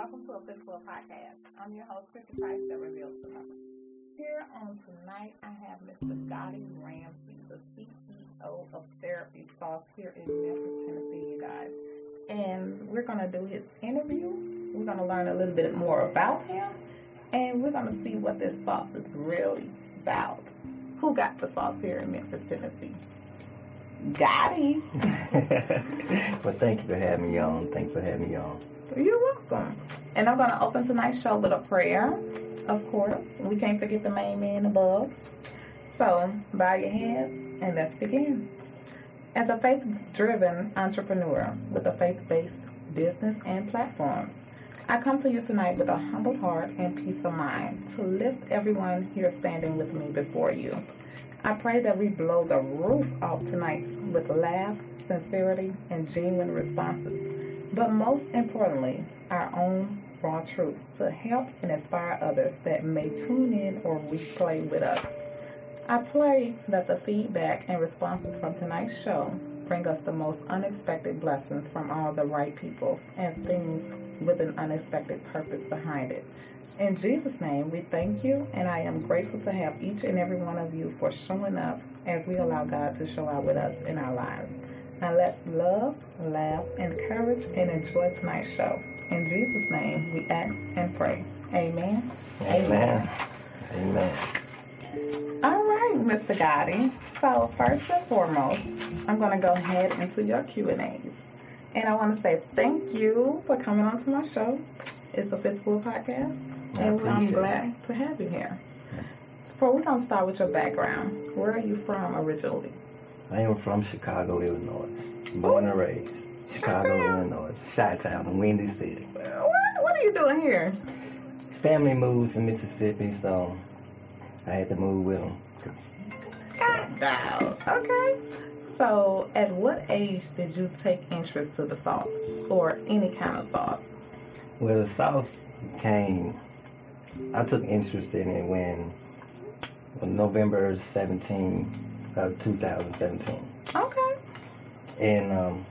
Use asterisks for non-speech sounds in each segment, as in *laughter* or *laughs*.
welcome to a Fistful Podcast. I'm your host, Christy Price, that reveals the number. Here on tonight, I have Mr. Ghotti Ramsey, the CEO of Therapy Sauce here in Memphis, Tennessee, you guys. And we're going to do his interview. We're going to learn a little bit more about him. And we're going to see what this sauce is really about. Who got the sauce here in Memphis, Tennessee? Ghotti. *laughs* well, thank you for having me on. Thanks for having me on. You're welcome. And I'm going to open tonight's show with a prayer, of course. We can't forget the main man above. So, bow your heads and let's begin. As a faith driven entrepreneur with a faith based business and platforms, I come to you tonight with a humbled heart and peace of mind to lift everyone here standing with me before you. I pray that we blow the roof off tonight with laugh, sincerity, and genuine responses but most importantly, our own raw truths to help and inspire others that may tune in or replay with us. I pray that the feedback and responses from tonight's show bring us the most unexpected blessings from all the right people and things with an unexpected purpose behind it. In Jesus' name, we thank you, and I am grateful to have each and every one of you for showing up as we allow God to show out with us in our lives. Now let's love, laugh, encourage, and enjoy tonight's show. In Jesus' name, we ask and pray. Amen. Amen. Amen. All right, Mr. Ghotti. So first and foremost, I'm going to go ahead into your Q and A's, and I want to say thank you for coming on to my show. It's a fistful podcast, I and I'm glad to have you here. So we're going to start with your background. Where are you from originally? I am from Chicago, Illinois. Born and raised. Chicago? Illinois. Chi-Town, Windy City. What, what are you doing here? Family moved to Mississippi, so I had to move with them. God. Okay. So, at what age did you take interest to the sauce or any kind of sauce? Well, the sauce came, I took interest in it when, when November 17, uh, 2017. Okay. And um,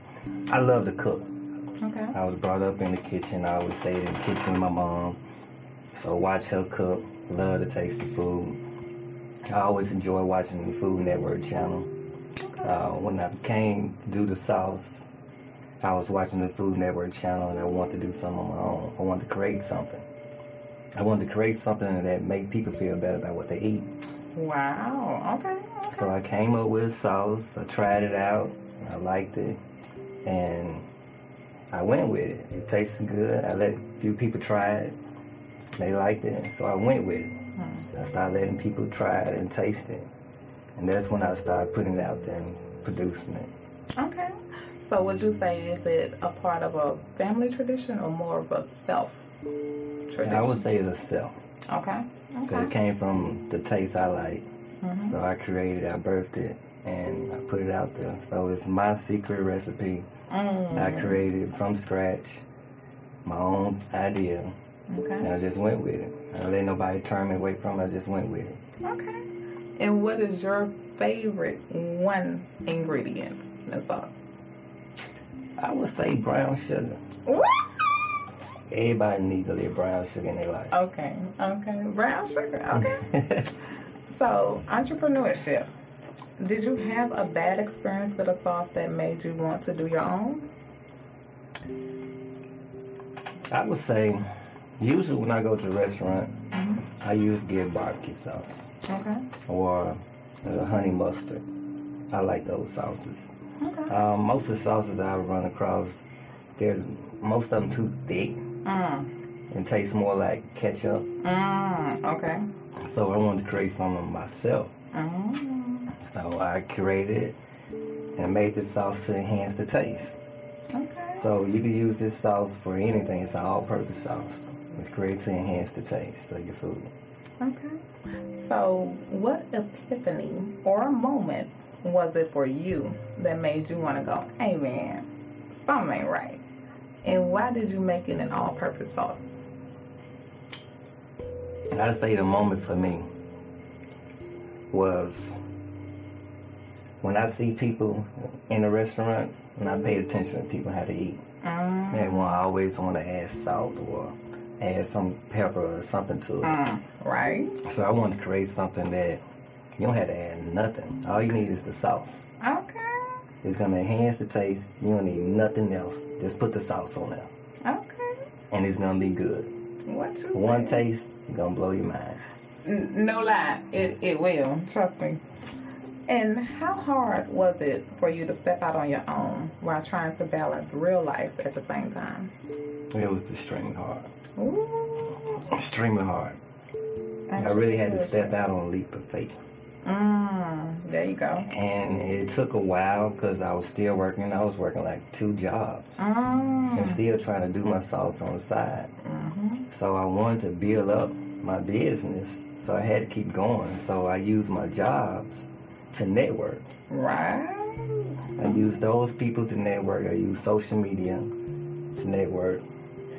I love to cook. Okay. I was brought up in the kitchen. I always stayed in the kitchen with my mom. So watch her cook. Love to taste the food. I always enjoy watching the Food Network channel. Okay. Uh, when I came to do the sauce, I was watching the Food Network channel and I wanted to do something on my own. I wanted to create something. I wanted to create something that make people feel better about what they eat. Wow. Okay. So I came up with a sauce. I tried it out. I liked it, and I went with it. It tasted good. I let a few people try it. They liked it, so I went with it. Hmm. I started letting people try it and taste it, and that's when I started putting it out there and producing it. Okay. So, would you say is it a part of a family tradition or more of a self tradition? I would say it's a self, Okay. because Okay. it came from the taste I like. Mhm. So I created, I birthed it, and I put it out there. So it's my secret recipe. Mm. I created from scratch my own idea, okay. and I just went with it. I let nobody turn me away from it. I just went with it. Okay. And what is your favorite one ingredient in the sauce? I would say brown sugar. What? Everybody needs a little brown sugar in their life. Okay. Okay. Brown sugar. Okay. *laughs* So, entrepreneurship. Did you have a bad experience with a sauce that made you want to do your own? I would say, usually when I go to a restaurant, Mhm. I use get barbecue sauce Okay. or uh, honey mustard. I like those sauces. Okay. Um, most of the sauces I run across, they're most of them too thick Mm. And tastes more like ketchup. Mm. Okay. So I wanted to create something myself. Mm. So I created and made this sauce to enhance the taste. Okay. So you can use this sauce for anything. It's an all-purpose sauce. It's created to enhance the taste of your food. Okay. So, what epiphany or moment was it for you that made you want to go, hey man, something ain't right? And why did you make it an all purpose sauce? And I say the moment for me was when I see people in the restaurants and I paid attention to people how to eat. Mm. They want always want to add salt or add some pepper or something to it. Mm. Right. So I wanted to create something that you don't have to add nothing. All you need is the sauce. Okay. It's gonna enhance the taste. You don't need nothing else. Just put the sauce on there, Okay. and it's gonna be good. What One taste, gonna blow your mind. N- No lie, it, it will. Trust me. And how hard was it for you to step out on your own while trying to balance real life at the same time? It was extremely hard. Ooh. Extremely hard. I really had to step out on a leap of faith. Mm, there you go. And it took a while because I was still working. I was working like two jobs and Mm. still trying to do my sauce on the side. hmm So I wanted to build up my business. So I had to keep going. So I used my jobs to network. Right. I used those people to network. I used social media to network.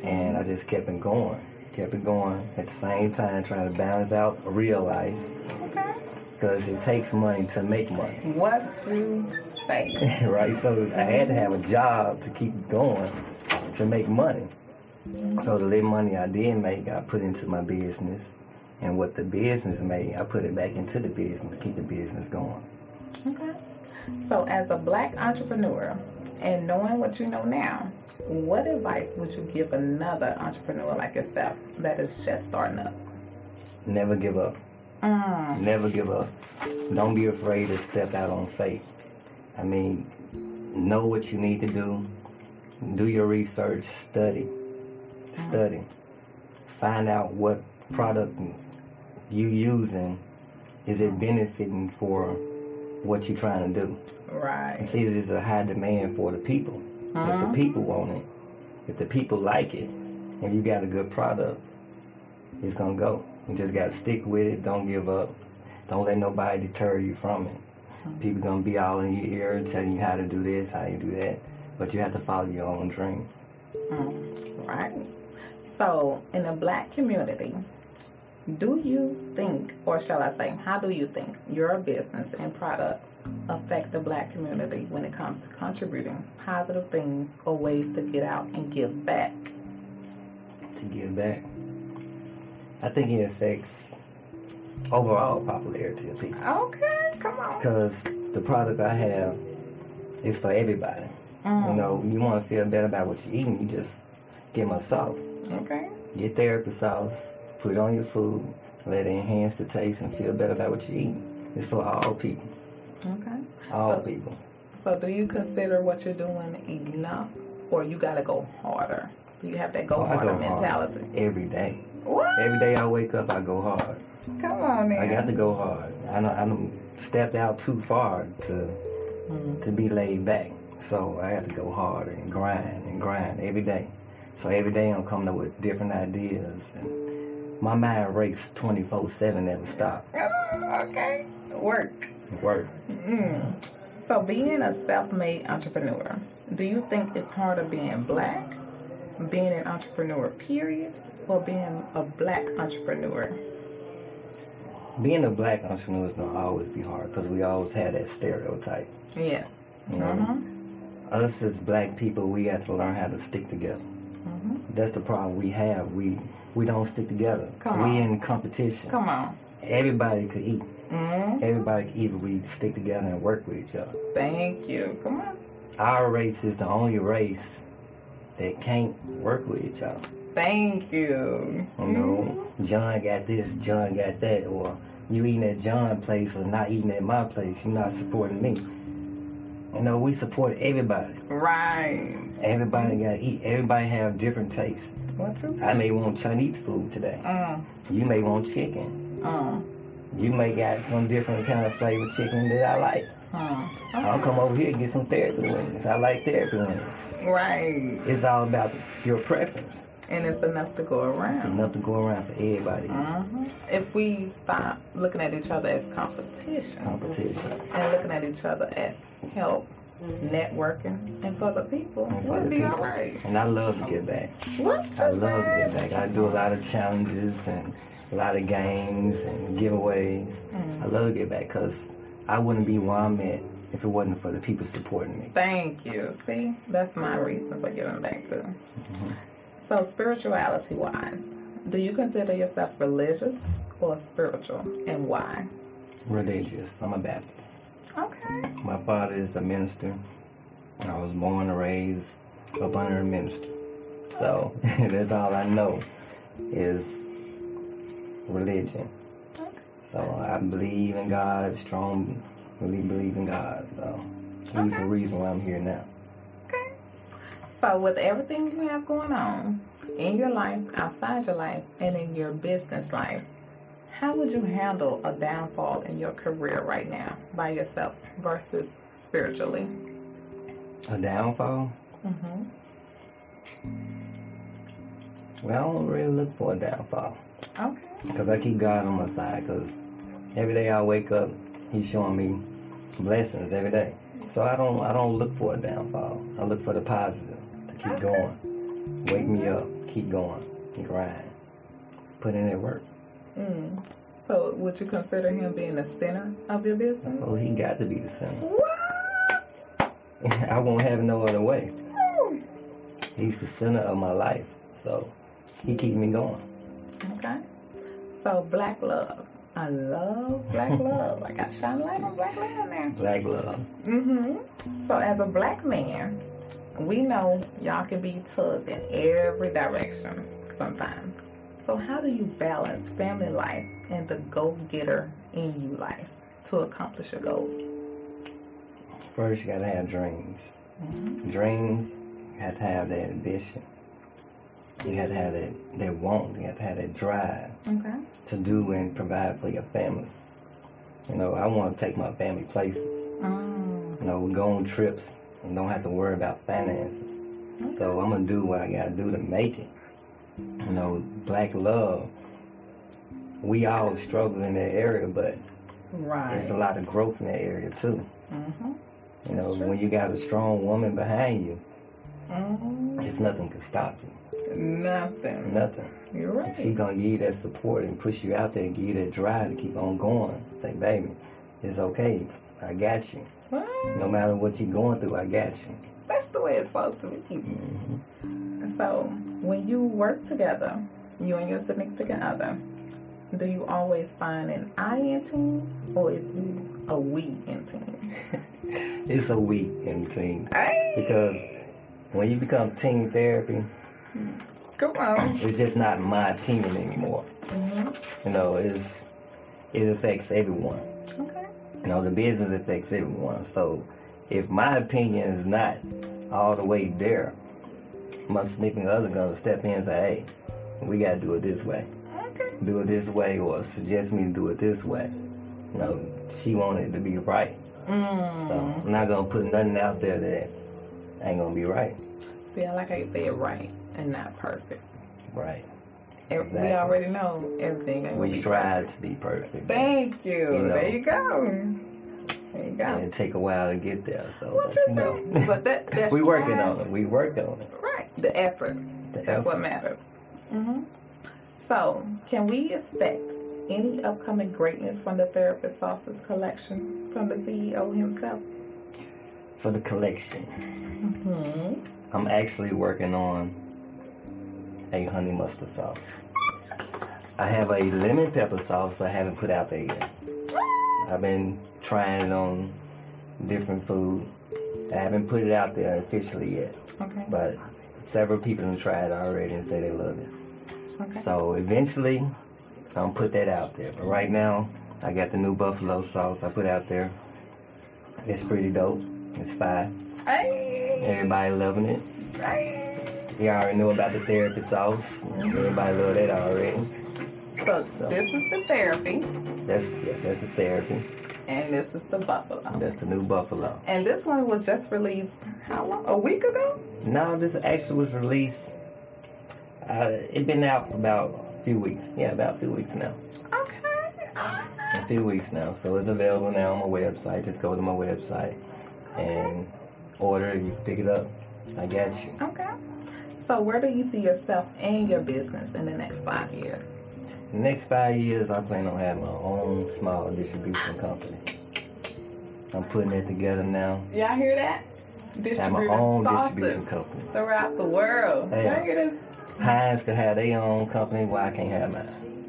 And I just kept it going. Kept it going at the same time trying to balance out real life Okay. Because it takes money to make money. What you say? *laughs* right? So I had to have a job to keep going to make money. So the little money I did make, I put into my business. And what the business made, I put it back into the business to keep the business going. Okay. So, as a black entrepreneur and knowing what you know now, what advice would you give another entrepreneur like yourself that is just starting up? Never give up. Mm. Never give up. Don't be afraid to step out on faith. I mean, know what you need to do. Do your research. Study. Study. Find out what product you using. Is it benefiting for what you're trying to do? Right. See, there's a high demand for the people. If the Mhm. people want it, if the people like it, and you got a good product, it's gonna go. You just gotta stick with it. Don't give up. Don't let nobody deter you from it. People gonna be all in your ear telling you how to do this, how you do that, but you have to follow your own dream. Mm. Right. So, in the black community, do you think, or shall I say, how do you think your business and products affect the black community when it comes to contributing positive things or ways to get out and give back? to give back. I think it affects overall popularity of people Okay, come on. because the product I have is for everybody. You Mm. know, you want to feel better about what you're eating, you just get my sauce. Okay. Get therapy sauce, put it on your food, let it enhance the taste and feel better about what you eat. It's for all people, Okay. all So- people. So, do you consider what you're doing enough, or you got to go harder? Do you have that go Oh, harder go hard. mentality? Every day. What? Every day I wake up, I go hard. Come on, man. I got to go hard. I don't, I don't stepped out too far to Mm. to be laid back. So I have to go hard and grind and grind every day. So every day I'm coming up with different ideas and my mind race 24-7 never stop. Oh, okay. Work. Work. Mm. So, being a self made entrepreneur, do you think it's harder being black, being an entrepreneur, period, or being a black entrepreneur? Being a black entrepreneur is gonna always be hard because we always have that stereotype. Yes. Mhm. Mm-hmm. Us as black people, we have to learn how to stick together. Mm-hmm. That's the problem we have. We we don't stick together. Come on. we on. in competition. Come on. Everybody could eat. Mm. Everybody could eat if we stick together and work with each other. Thank you. Come on. Our race is the only race that can't work with each other. Thank you. You know, John got this, John got that, or you eating at John's place or not eating at my place. You're not supporting me. You know, we support everybody. Right. Everybody got to eat. Everybody have different tastes. What you I may want Chinese food today. Mm. You may want chicken. Mm. You may got some different kind of flavor chicken that I like. I'll come over here and get some therapy wings. I like therapy wings. Right. It's all about your preference. And it's enough to go It's around. enough to go around for everybody. hmm If we stop looking at each other as competition Competition. and looking at each other as help, networking, and for the people, And for we'll the be people. all right. And I love to get back. What I you love to said? get back. I do a lot of challenges and a lot of games and giveaways. Mm. I love to get back because I wouldn't be where I'm at if it wasn't for the people supporting me. Thank you. See, that's my reason for giving back too. Mhm. So, spirituality wise, do you consider yourself religious or spiritual, and why? Religious. I'm a Baptist. Okay. My father is a minister. I was born and raised up under a minister. So *laughs* that's all I know is religion. So I believe in God, strong, really believe in God. So he's Okay. the reason why I'm here now. Okay. So, with everything you have going on in your life, outside your life, and in your business life, how would you handle a downfall in your career right now by yourself versus spiritually? A downfall? Mm-hmm. Well, I don't really look for a downfall. Okay. Because I keep God on my side. Because every day I wake up, He's showing me blessings every day. So I don't I don't look for a downfall. I look for the positive to keep going. Wake me up, keep going, grind, put in that work. Mm. So, would you consider him being the center of your business? Oh, he got to be the center. What? *laughs* I won't have no other way. He's the center of my life. So he keep me going. Okay. So, black love. I love black *laughs* love. I got shine light on black love there. Black love. Mm-hmm. So, as a black man, we know y'all can be tugged in every direction sometimes. So, how do you balance family life and the go getter in you life to accomplish your goals? First, you gotta have dreams. Mm-hmm. Dreams, you have to have that ambition. You have to have that, that want. You have to have that drive Okay. to do and provide for your family. You know, I want to take my family places. Mm. You know, we go on trips and don't have to worry about finances. So I'm gonna do what I gotta do to make it. You know, black love. We all struggle in that area, but right. there's a lot of growth in that area too. Mm-hmm. You know, when you got a strong woman behind you, Mm-hmm. it's nothing can stop you. Nothing. Nothing. You're right. She gonna give you that support and push you out there and give you that drive to keep on going. Say, baby, it's okay. I got you. Well, No matter what you're going through, I got you. that's the way it's supposed to be. hmm So, when you work together, you and your significant other, do you always find an I in team or is you a we in team? *laughs* It's a we in Hey, because when you become team therapy, come on. it's just not my opinion anymore. hmm You know, it's it affects everyone. Okay. You know, the business affects everyone. So if my opinion is not all the way there, my significant other gonna step in and say, hey, we gotta do it this way. Okay. Do it this way or suggest me to do it this way. You know, she wanted to be right. Mm. So I'm not gonna put nothing out there that ain't gonna be right. See, I like how you say it right and not perfect. Right. Exactly. We already know everything. We strive to be perfect. Thank you. You know. There you go. There you go. It take a while to get there. So What you know. But that *laughs* that's we working on it. We worked on it. Right. The effort. The That's what effort. matters. hmm So, can we expect any upcoming greatness from the Therapist Sauces collection from the CEO himself? For the collection. Mm-hmm. I'm actually working on a honey mustard sauce. I have a lemon pepper sauce I haven't put out there yet. I've been trying it on different food. I haven't put it out there officially yet, Okay. but several people have tried it already and say they love it. Okay. So eventually, I'm gonna put that out there. But right now, I got the new buffalo sauce I put out there. It's pretty dope. It's fine. Everybody loving it. You already know about the therapy sauce. Everybody love that already. So, So- this is the therapy, That's yeah, that's the therapy. and this is the buffalo. That's the new buffalo. And this one was just released how long? A week ago? No, this actually was released. Uh, it been out for about a few weeks. Yeah, about a few weeks now. Okay. A few weeks now. So it's available now on my website. Just go to my website and order. You can pick it up. I got you. Okay. So, where do you see yourself and your business in the next five years? The next five years, I plan on having my own small distribution company. I'm putting it together now. Y'all hear that? Have my own distribution company. throughout the world. Yeah. Y'all hear this? Heinz could have their own company. Why I can't have mine?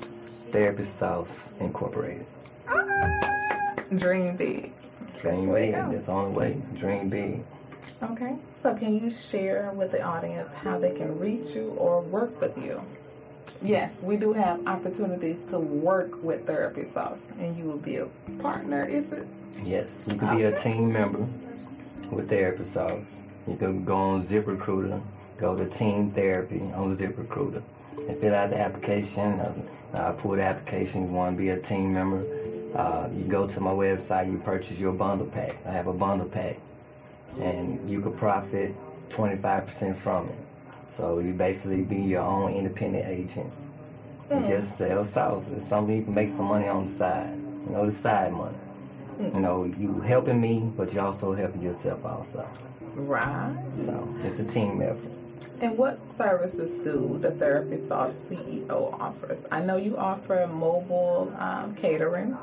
Therapist Sauce Incorporated. Ah, dream big. Dream big. go. That's the only way. Dream big. Okay. So can you share with the audience how they can reach you or work with you? Yes, we do have opportunities to work with Therapy Sauce, and you will be a partner, is it? Yes, you can be a team member with Therapy Sauce. You can go on ZipRecruiter, go to Team Therapy on ZipRecruiter, and fill out the application. Uh, I pull the application. You want to be a team member? Uh, you go to my website. You purchase your bundle pack. I have a bundle pack, and you could profit 25% from it. So you basically be your own independent agent. And Mm. just sell sauce. It's something you can make some money on the side. You know, the side money. You know, you helping me, but you also helping yourself also. Right. So it's a team effort. And what services do the Therapy Sauce CEO offers? I know you offer mobile um, catering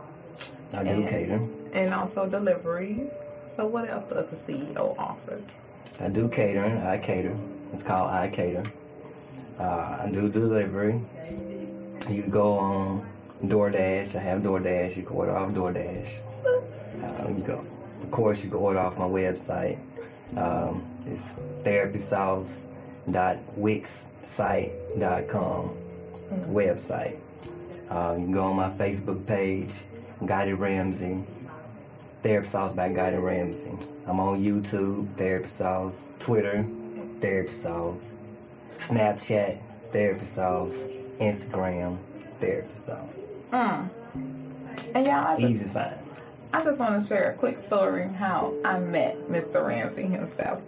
I do And- cater. and also deliveries. So what else does the CEO offers? I do catering. I cater. It's called I cater. Uh, I do delivery. You go on DoorDash. I have DoorDash. You can order off DoorDash. Uh, you go. Of course, you can order off my website. Um, it's therapysauce.wixsite.com website. Uh, you can go on my Facebook page, Ghotti Ramsey, Therapy Sauce by Ghotti Ramsey. I'm on YouTube, Therapy Sauce, Twitter, Therapy Sauce, Snapchat, Therapy Sauce, Instagram, Therapy Sauce. Mm. And y'all, I just, Easy to find. I just want to share a quick story how I met Mr. Ramsey himself.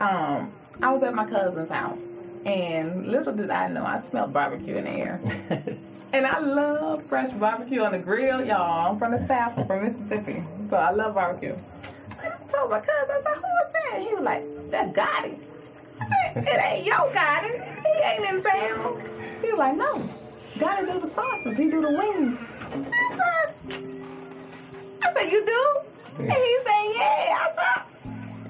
Um, I was at my cousin's house, and little did I know, I smelled barbecue in the air. *laughs* And I love fresh barbecue on the grill, y'all. I'm from the South, from Mississippi, so I love barbecue. I told my cousin, I said, "Who is that?" He was like, "That's Ghotti." I said, "It ain't your Gotti. He ain't in town." He was like, "No, Ghotti do the sauces. He do the wings." I said, "I said, you do?" And he said, "Yeah." I said,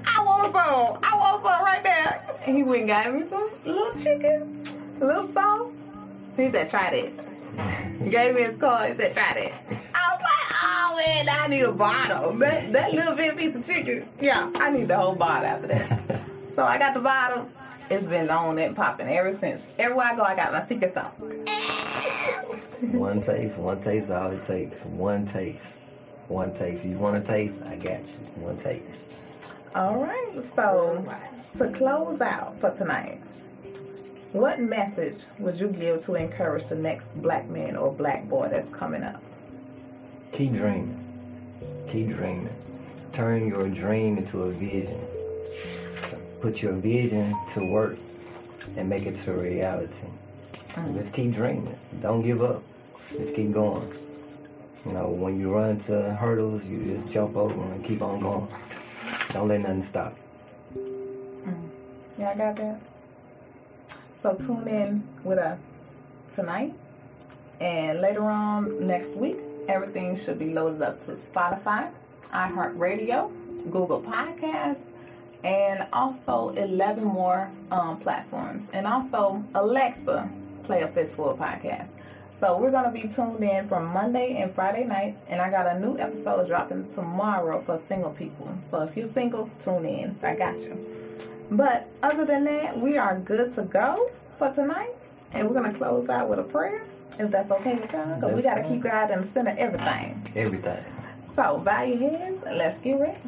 "I want some. I want some right there." And he went and got me some little chicken, little sauce. He said, "Try that." He gave me his card. He said, try that. I was like, man, I need a bottle. That, that little bit piece of chicken. Yeah, I need the whole bottle after that. So I got the bottle. It's been on and popping ever since. Everywhere I go, I got my secret sauce. *laughs* one taste, one taste, all it takes. One taste. One taste. You want a taste? I got you. One taste. All right. So to close out for tonight, what message would you give to encourage the next black man or black boy that's coming up? Keep dreaming. Keep dreaming. Turn your dream into a vision. Put your vision to work and make it to reality. Mm. Just keep dreaming. Don't give up. Just keep going. You know, when you run into hurdles, you just jump over them and keep on going. Don't let nothing stop. Mm. Yeah, I got that. So tune in with us tonight and later on next week. Everything should be loaded up to Spotify, iHeartRadio, Google Podcasts, and also 11 more um, platforms. And also Alexa, play a fistful podcast. So we're going to be tuned in from Monday and Friday nights. And I got a new episode dropping tomorrow for single people. So if you're single, tune in. I got you. But other than that, we are good to go for tonight. And we're going to close out with a prayer, if that's okay with y'all. Because we got to keep God in the center of everything. Everything. So bow your heads and let's get ready.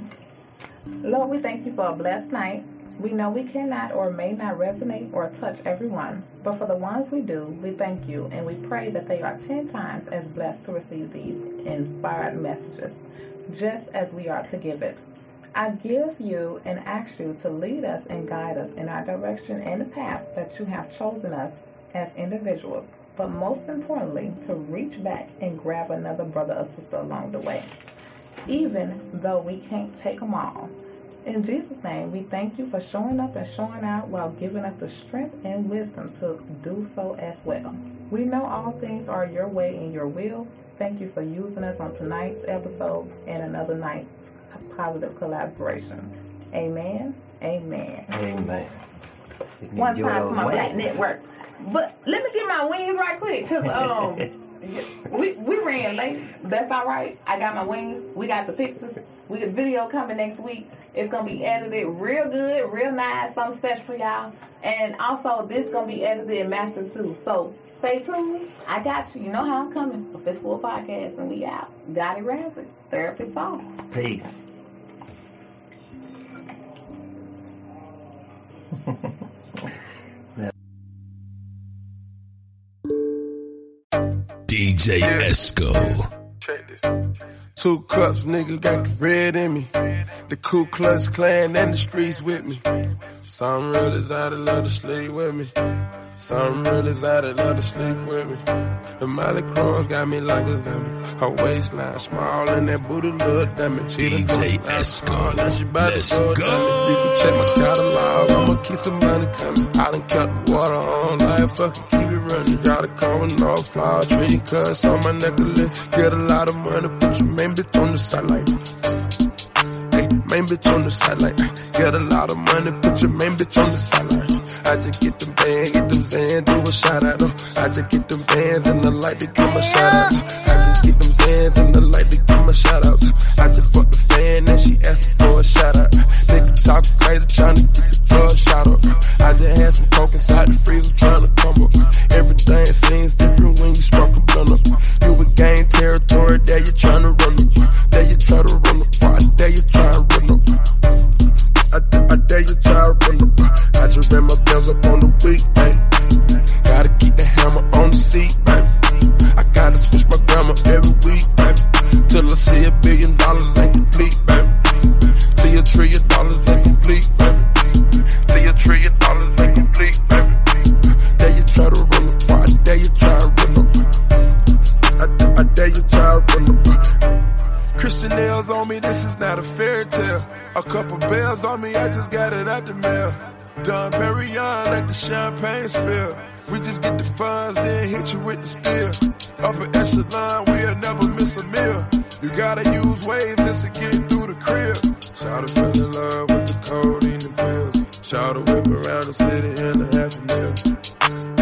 Lord, we thank you for a blessed night. We know we cannot or may not resonate or touch everyone, but for the ones we do, we thank you and we pray that they are 10 times as blessed to receive these inspired messages, just as we are to give it. I give you and ask you to lead us and guide us in our direction and the path that you have chosen us as individuals, but most importantly, to reach back and grab another brother or sister along the way, even though we can't take them all. In Jesus' name, we thank you for showing up and showing out while giving us the strength and wisdom to do so as well. We know all things are your way and your will. Thank you for using us on tonight's episode and another night's positive collaboration. Amen. Amen. Amen. One time for my Black. Network. But let me get my wings right quick, cause um, *laughs* we we ran late. That's all right. I got my wings. We got the pictures. We got video coming next week. It's gonna be edited real good, real nice, something special for y'all. And also, this gonna be edited and mastered too. So stay tuned. I got you. You know how I'm coming. For Fistful Podcast, and we out. Ghotti, Ramsey. Therapy sauce. Peace. *laughs* DJ Esco. Two cups, nigga, got the red in me. The Ku Klux Klan and the streets with me. Some real is out of love to sleep with me. Some real is out of love to sleep with me. The Miley Cross got me like a zombie. Her waistline small and that booty look dummy. She DJ Esco. Now she bout to go. dummy. You can check my catalog. I'ma keep some money coming. I done cut the water on like fucking keep it running. Got a car with no flaw. Treating cuss on my necklace. Get a lot of money. Put your main bitch on the sideline. Hey, main bitch on the sideline. Get a lot of money, put your main bitch on the sideline. I just get them bands, get them Zans, do a shout out. oh. I just get them bands and the light give my shout out. I just get them Zans and the light give my shout outs. I just fuck the fan and she asked for a shout out. Nigga talk crazy, tryna get the plug shot up. I just had some coke inside the freezer tryna come up. Everything seems different when you spark a blunt up. You would gain territory, that you're tryna run gotta use waves just to get through the crib. Shout fell in love with the codeine and pills. Shout out to whip around the city in a half a meal.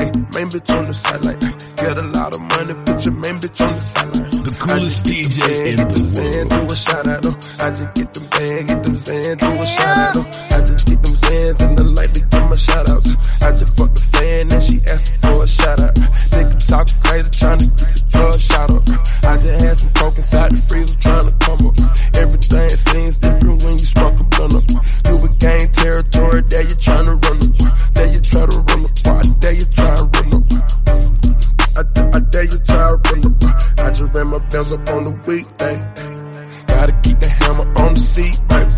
Hey, main bitch on the sideline. Get a lot of money, put your main bitch on the sideline. The coolest DJ in them the Zan, world. do a shout out, oh. I just get them band, get them Zan, do a shout out, oh. I just get them Zans in the light to give my shout outs. I just fuck the fan and she asked for a shout out. Nigga talk crazy, tryna get Gotta keep the hammer on the seat, baby.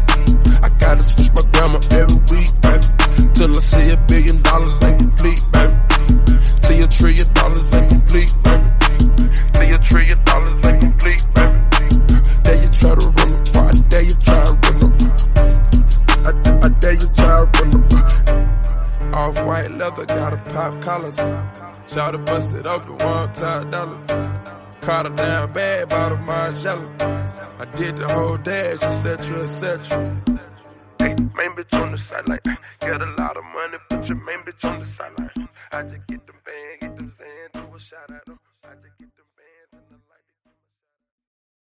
I gotta switch my grammar every week, baby. Till I see a billion dollars ain't complete, baby. Till a trillion dollars ain't complete, baby. Till a trillion dollars ain't complete, baby. Dare you try to run up, I dare you try to run up. I, I dare you try to run up. Off white leather, got a pop collars. Shout to busted open, one top dollars. Caught her down bad, bought her Margiela. I did the whole dash, etc., etc. Hey, main bitch on the sideline. Get a lot of money, put your main bitch on the sideline. I just get them band, get them Zan, do a shot at get